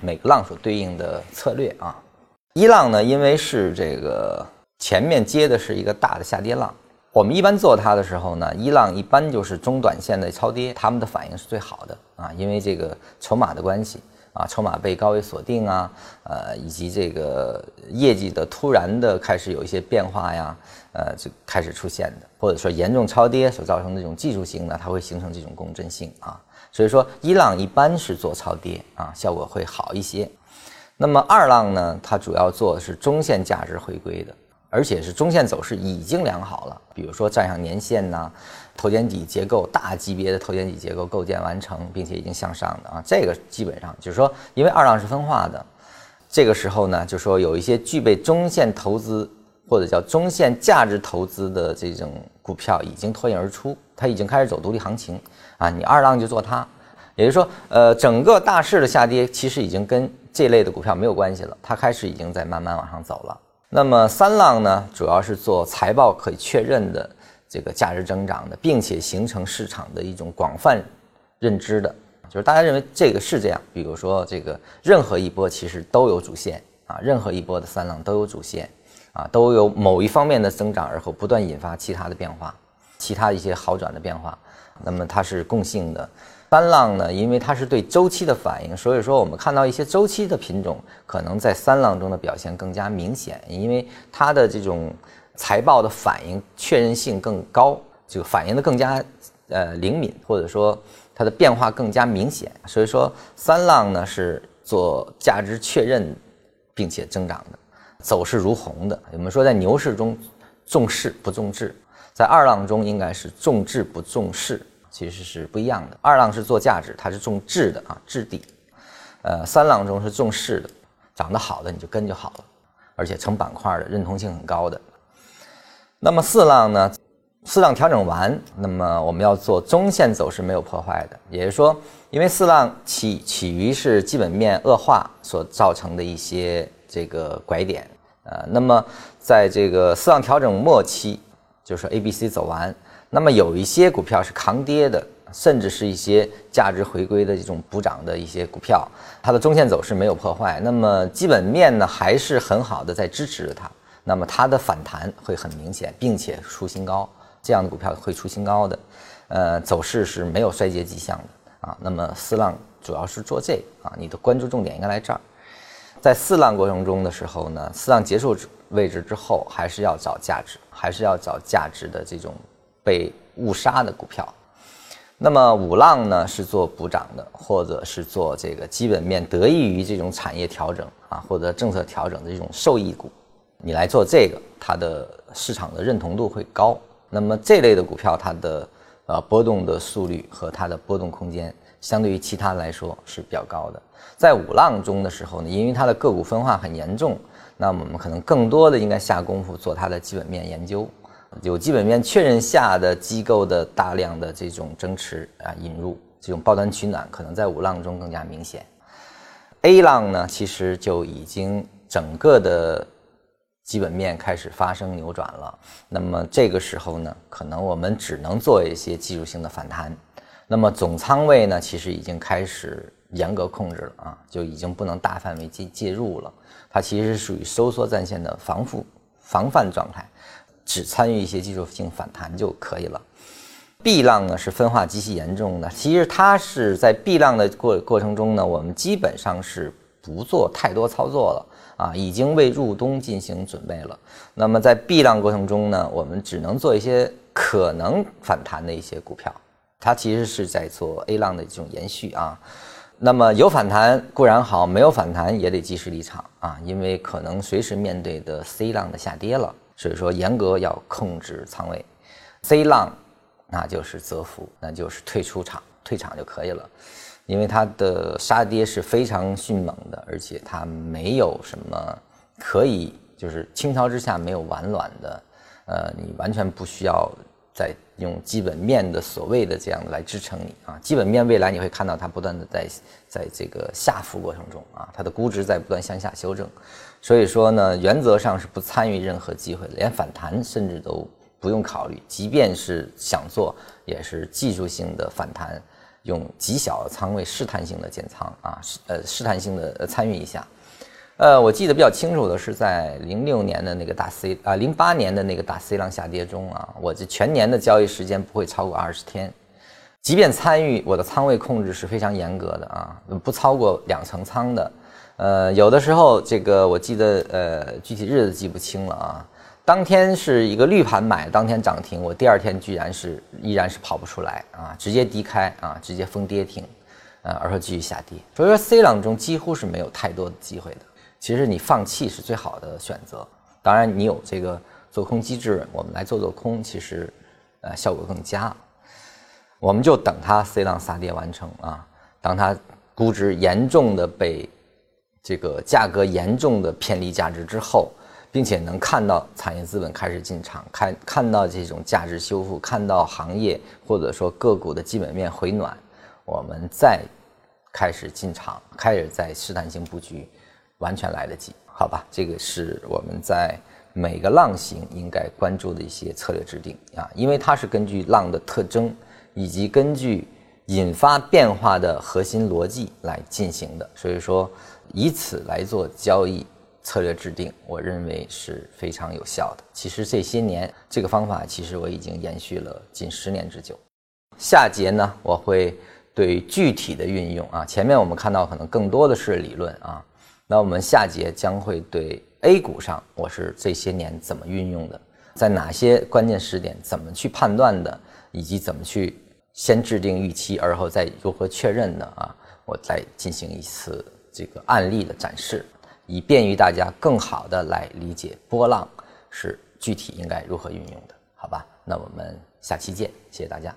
每个浪所对应的策略啊。一浪呢，因为是这个前面接的是一个大的下跌浪，我们一般做它的时候呢，一浪一般就是中短线的超跌，他们的反应是最好的啊，因为这个筹码的关系啊，筹码被高位锁定啊，呃，以及这个业绩的突然的开始有一些变化呀，呃，就开始出现的，或者说严重超跌所造成的这种技术性呢，它会形成这种共振性啊，所以说一浪一般是做超跌啊，效果会好一些。那么二浪呢，它主要做的是中线价值回归的，而且是中线走势已经良好了，比如说站上年线呐，头肩底结构大级别的头肩底结构构建完成，并且已经向上的啊，这个基本上就是说，因为二浪是分化的，这个时候呢，就说有一些具备中线投资或者叫中线价值投资的这种股票已经脱颖而出，它已经开始走独立行情啊，你二浪就做它，也就是说，呃，整个大势的下跌其实已经跟这类的股票没有关系了，它开始已经在慢慢往上走了。那么三浪呢，主要是做财报可以确认的这个价值增长的，并且形成市场的一种广泛认知的，就是大家认为这个是这样。比如说这个任何一波其实都有主线啊，任何一波的三浪都有主线啊，都有某一方面的增长，而后不断引发其他的变化，其他一些好转的变化。那么它是共性的。三浪呢，因为它是对周期的反应，所以说我们看到一些周期的品种可能在三浪中的表现更加明显，因为它的这种财报的反应确认性更高，就反应的更加呃灵敏，或者说它的变化更加明显。所以说三浪呢是做价值确认并且增长的，走势如虹的。我们说在牛市中重势不重质，在二浪中应该是重质不重势。其实是不一样的。二浪是做价值，它是重质的啊，质地。呃，三浪中是重势的，长得好的你就跟就好了，而且成板块的认同性很高的。那么四浪呢？四浪调整完，那么我们要做中线走势没有破坏的，也就是说，因为四浪起起于是基本面恶化所造成的一些这个拐点，呃，那么在这个四浪调整末期，就是 A、B、C 走完。那么有一些股票是抗跌的，甚至是一些价值回归的这种补涨的一些股票，它的中线走势没有破坏，那么基本面呢还是很好的在支持着它，那么它的反弹会很明显，并且出新高，这样的股票会出新高的，呃，走势是没有衰竭迹象的啊。那么四浪主要是做这啊，你的关注重点应该来这儿，在四浪过程中的时候呢，四浪结束位置之后，还是要找价值，还是要找价值的这种。被误杀的股票，那么五浪呢是做补涨的，或者是做这个基本面得益于这种产业调整啊，或者政策调整的这种受益股，你来做这个，它的市场的认同度会高。那么这类的股票，它的呃波动的速率和它的波动空间，相对于其他来说是比较高的。在五浪中的时候呢，因为它的个股分化很严重，那我们可能更多的应该下功夫做它的基本面研究。有基本面确认下的机构的大量的这种增持啊引入，这种抱团取暖可能在五浪中更加明显。A 浪呢，其实就已经整个的基本面开始发生扭转了。那么这个时候呢，可能我们只能做一些技术性的反弹。那么总仓位呢，其实已经开始严格控制了啊，就已经不能大范围介介入了。它其实是属于收缩战线的防护防范状态。只参与一些技术性反弹就可以了。B 浪呢是分化极其严重的，其实它是在 B 浪的过过程中呢，我们基本上是不做太多操作了啊，已经为入冬进行准备了。那么在避浪过程中呢，我们只能做一些可能反弹的一些股票，它其实是在做 A 浪的这种延续啊。那么有反弹固然好，没有反弹也得及时离场啊，因为可能随时面对的 C 浪的下跌了。所以说，严格要控制仓位，C 浪，那就是择福，那就是退出场，退场就可以了，因为它的杀跌是非常迅猛的，而且它没有什么可以，就是倾巢之下没有完卵的，呃，你完全不需要再用基本面的所谓的这样来支撑你啊，基本面未来你会看到它不断的在在这个下浮过程中啊，它的估值在不断向下修正。所以说呢，原则上是不参与任何机会，连反弹甚至都不用考虑。即便是想做，也是技术性的反弹，用极小的仓位试探性的减仓啊，试呃试探性的参与一下。呃，我记得比较清楚的是在零六年的那个大 C 啊，零八年的那个大 C 浪下跌中啊，我这全年的交易时间不会超过二十天，即便参与，我的仓位控制是非常严格的啊，不超过两成仓的。呃，有的时候这个我记得呃具体日子记不清了啊，当天是一个绿盘买，当天涨停，我第二天居然是依然是跑不出来啊，直接低开啊，直接封跌停，呃，而后继续下跌。所以说 C 浪中几乎是没有太多的机会的。其实你放弃是最好的选择。当然，你有这个做空机制，我们来做做空，其实呃效果更佳。我们就等它 C 浪杀跌完成啊，当它估值严重的被这个价格严重的偏离价值之后，并且能看到产业资本开始进场，看看到这种价值修复，看到行业或者说个股的基本面回暖，我们再开始进场，开始在试探性布局。完全来得及，好吧？这个是我们在每个浪型应该关注的一些策略制定啊，因为它是根据浪的特征以及根据引发变化的核心逻辑来进行的，所以说以此来做交易策略制定，我认为是非常有效的。其实这些年这个方法其实我已经延续了近十年之久。下节呢，我会对具体的运用啊，前面我们看到可能更多的是理论啊。那我们下节将会对 A 股上我是这些年怎么运用的，在哪些关键时点怎么去判断的，以及怎么去先制定预期，而后再如何确认的啊，我再进行一次这个案例的展示，以便于大家更好的来理解波浪是具体应该如何运用的，好吧？那我们下期见，谢谢大家。